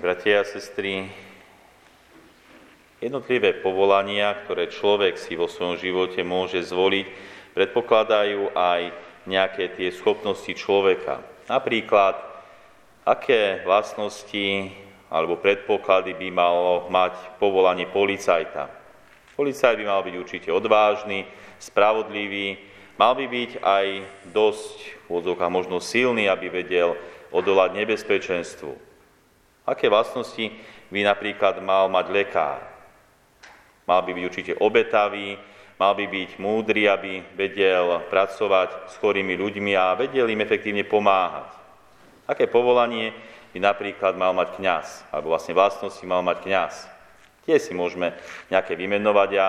Bratia a sestry, jednotlivé povolania, ktoré človek si vo svojom živote môže zvoliť, predpokladajú aj nejaké tie schopnosti človeka. Napríklad, aké vlastnosti alebo predpoklady by malo mať povolanie policajta. Policajt by mal byť určite odvážny, spravodlivý, mal by byť aj dosť, v možno silný, aby vedel odolať nebezpečenstvu. Aké vlastnosti by napríklad mal mať lekár? Mal by byť určite obetavý, mal by byť múdry, aby vedel pracovať s chorými ľuďmi a vedel im efektívne pomáhať. Aké povolanie by napríklad mal mať kňaz, alebo vlastne vlastnosti mal mať kňaz. Tie si môžeme nejaké vymenovať a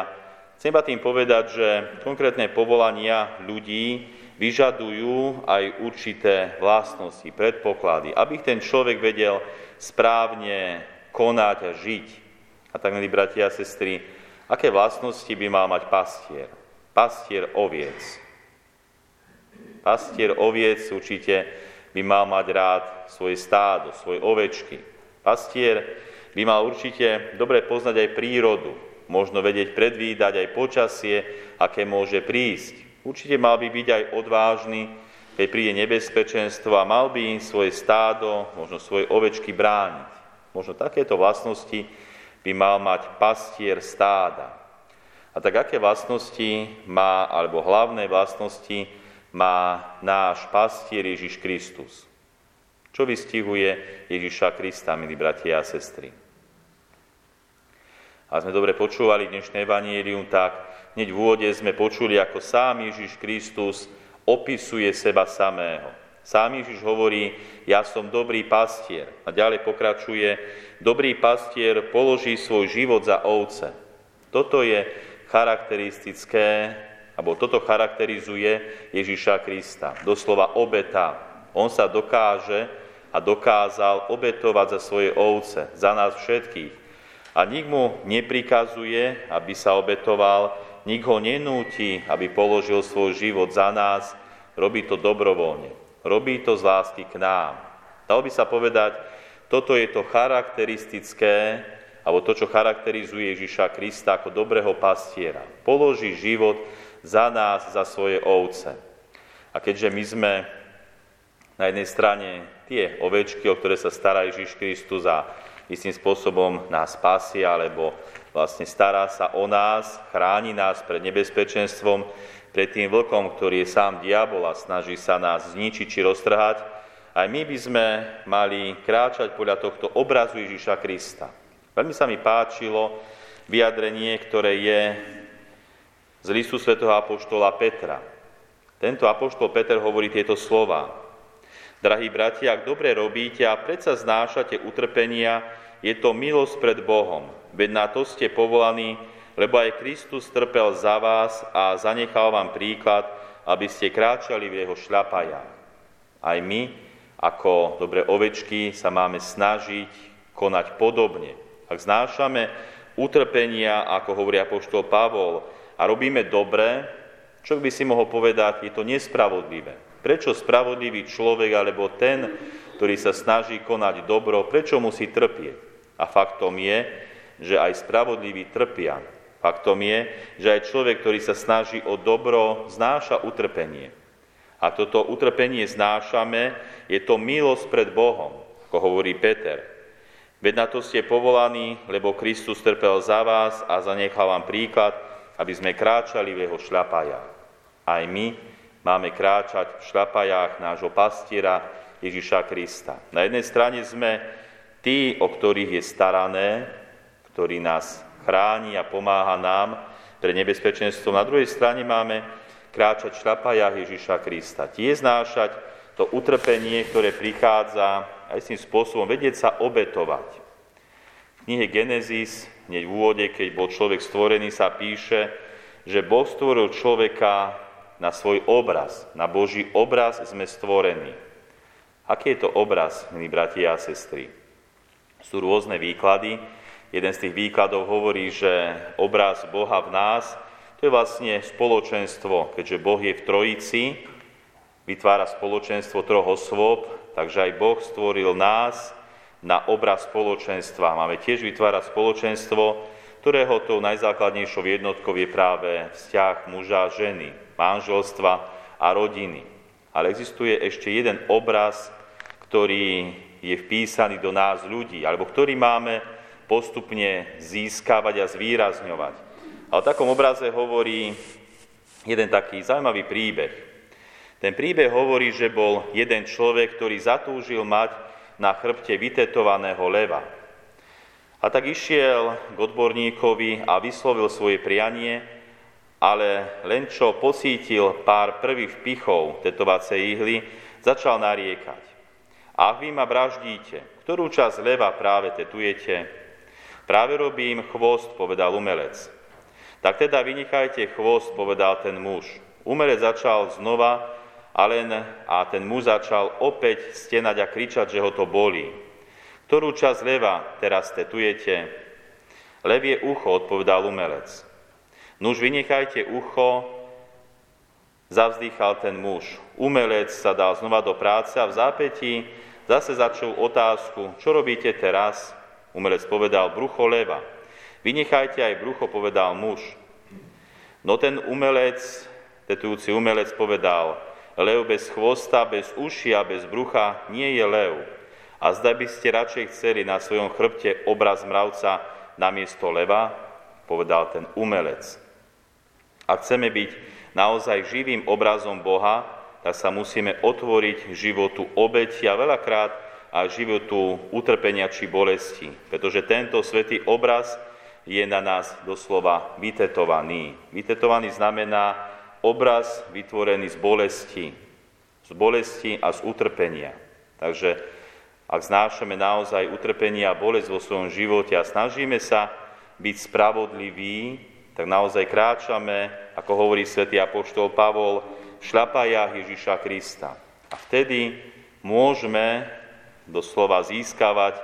chcem tým povedať, že konkrétne povolania ľudí vyžadujú aj určité vlastnosti, predpoklady, aby ten človek vedel správne konať a žiť. A tak, milí bratia a sestry, aké vlastnosti by mal mať pastier? Pastier oviec. Pastier oviec určite by mal mať rád svoje stádo, svoje ovečky. Pastier by mal určite dobre poznať aj prírodu, možno vedieť predvídať aj počasie, aké môže prísť. Určite mal by byť aj odvážny, keď príde nebezpečenstvo a mal by im svoje stádo, možno svoje ovečky brániť. Možno takéto vlastnosti by mal mať pastier stáda. A tak aké vlastnosti má, alebo hlavné vlastnosti má náš pastier Ježiš Kristus? Čo vystihuje Ježiša Krista, milí bratia a sestry? A sme dobre počúvali dnešné evanielium, tak hneď v úvode sme počuli, ako sám Ježiš Kristus opisuje seba samého. Sám Ježiš hovorí, ja som dobrý pastier. A ďalej pokračuje, dobrý pastier položí svoj život za ovce. Toto je charakteristické, alebo toto charakterizuje Ježiša Krista. Doslova obeta. On sa dokáže a dokázal obetovať za svoje ovce, za nás všetkých. A nik mu neprikazuje, aby sa obetoval, nik ho nenúti, aby položil svoj život za nás, robí to dobrovoľne, robí to z lásky k nám. Dalo by sa povedať, toto je to charakteristické, alebo to, čo charakterizuje Ježiša Krista ako dobrého pastiera. Položí život za nás, za svoje ovce. A keďže my sme na jednej strane tie ovečky, o ktoré sa stará Ježiš Kristus a istým spôsobom nás spasia, alebo vlastne stará sa o nás, chráni nás pred nebezpečenstvom, pred tým vlkom, ktorý je sám diabol a snaží sa nás zničiť či roztrhať, aj my by sme mali kráčať podľa tohto obrazu Ježiša Krista. Veľmi sa mi páčilo vyjadrenie, ktoré je z listu svätého Apoštola Petra. Tento Apoštol Peter hovorí tieto slova. Drahí bratia, ak dobre robíte a predsa znášate utrpenia, je to milosť pred Bohom. Veď na to ste povolaní, lebo aj Kristus trpel za vás a zanechal vám príklad, aby ste kráčali v jeho šľapajách. Aj my, ako dobré ovečky, sa máme snažiť konať podobne. Ak znášame utrpenia, ako hovorí apoštol Pavol, a robíme dobre, čo by si mohol povedať, je to nespravodlivé. Prečo spravodlivý človek, alebo ten, ktorý sa snaží konať dobro, prečo musí trpieť? A faktom je, že aj spravodliví trpia. Faktom je, že aj človek, ktorý sa snaží o dobro, znáša utrpenie. A toto utrpenie znášame, je to milosť pred Bohom, ako hovorí Peter. Veď na to ste povolaní, lebo Kristus trpel za vás a zanechal vám príklad, aby sme kráčali v jeho šľapajách. Aj my máme kráčať v šľapajách nášho pastiera Ježiša Krista. Na jednej strane sme Tí, o ktorých je starané, ktorý nás chráni a pomáha nám pred nebezpečenstvom. Na druhej strane máme kráčať v šľapajách Ježiša Krista. Tie znášať to utrpenie, ktoré prichádza aj s tým spôsobom vedieť sa obetovať. V knihe Genesis, hneď v úvode, keď bol človek stvorený, sa píše, že Boh stvoril človeka na svoj obraz. Na Boží obraz sme stvorení. Aký je to obraz, milí bratia a sestry? Sú rôzne výklady. Jeden z tých výkladov hovorí, že obraz Boha v nás, to je vlastne spoločenstvo, keďže Boh je v trojici, vytvára spoločenstvo troch osôb, takže aj Boh stvoril nás na obraz spoločenstva. Máme tiež vytvárať spoločenstvo, ktorého tou najzákladnejšou jednotkou je práve vzťah muža a ženy, manželstva a rodiny. Ale existuje ešte jeden obraz, ktorý je vpísaný do nás ľudí, alebo ktorý máme postupne získavať a zvýrazňovať. A o takom obraze hovorí jeden taký zaujímavý príbeh. Ten príbeh hovorí, že bol jeden človek, ktorý zatúžil mať na chrbte vytetovaného leva. A tak išiel k odborníkovi a vyslovil svoje prianie, ale len čo posítil pár prvých vpichov tetovacej ihly, začal nariekať. Ak vy ma vraždíte, ktorú časť leva práve tetujete? Práve robím chvost, povedal umelec. Tak teda vynechajte chvost, povedal ten muž. Umelec začal znova a, len, a ten muž začal opäť stenať a kričať, že ho to bolí. Ktorú časť leva teraz tetujete? Lev je ucho, odpovedal umelec. Nuž vynechajte ucho, zavzdychal ten muž. Umelec sa dal znova do práce a v zápätí zase začul otázku, čo robíte teraz? Umelec povedal, brucho leva. Vynechajte aj brucho, povedal muž. No ten umelec, tetujúci umelec povedal, lev bez chvosta, bez uši a bez brucha nie je lev. A zda by ste radšej chceli na svojom chrbte obraz mravca namiesto leva, povedal ten umelec. Ak chceme byť naozaj živým obrazom Boha, tak sa musíme otvoriť životu obeti a veľakrát aj životu utrpenia či bolesti, pretože tento svetý obraz je na nás doslova vytetovaný. Vytetovaný znamená obraz vytvorený z bolesti, z bolesti a z utrpenia. Takže ak znášame naozaj utrpenie a bolesť vo svojom živote a snažíme sa byť spravodliví, tak naozaj kráčame, ako hovorí svätý Apoštol Pavol, v šľapajách Ježiša Krista. A vtedy môžeme doslova získavať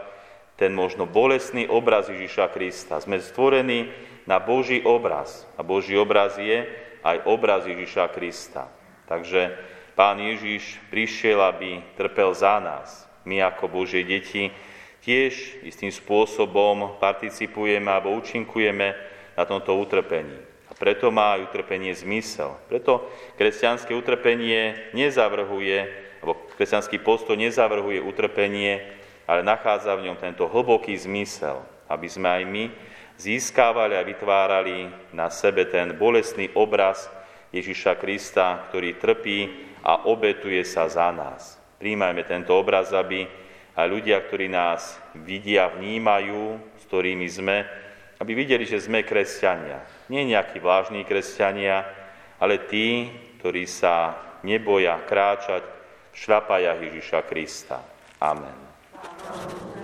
ten možno bolestný obraz Ježiša Krista. Sme stvorení na Boží obraz. A Boží obraz je aj obraz Ježiša Krista. Takže Pán Ježiš prišiel, aby trpel za nás. My ako Božie deti tiež istým spôsobom participujeme alebo účinkujeme na tomto utrpení. A preto má aj utrpenie zmysel. Preto kresťanské utrpenie nezavrhuje, alebo kresťanský postoj nezavrhuje utrpenie, ale nachádza v ňom tento hlboký zmysel, aby sme aj my získávali a vytvárali na sebe ten bolestný obraz Ježiša Krista, ktorý trpí a obetuje sa za nás. Príjmajme tento obraz, aby aj ľudia, ktorí nás vidia, vnímajú, s ktorými sme, aby videli, že sme kresťania. Nie nejakí vážni kresťania, ale tí, ktorí sa neboja kráčať v šľapajach Ježiša Krista. Amen. Amen.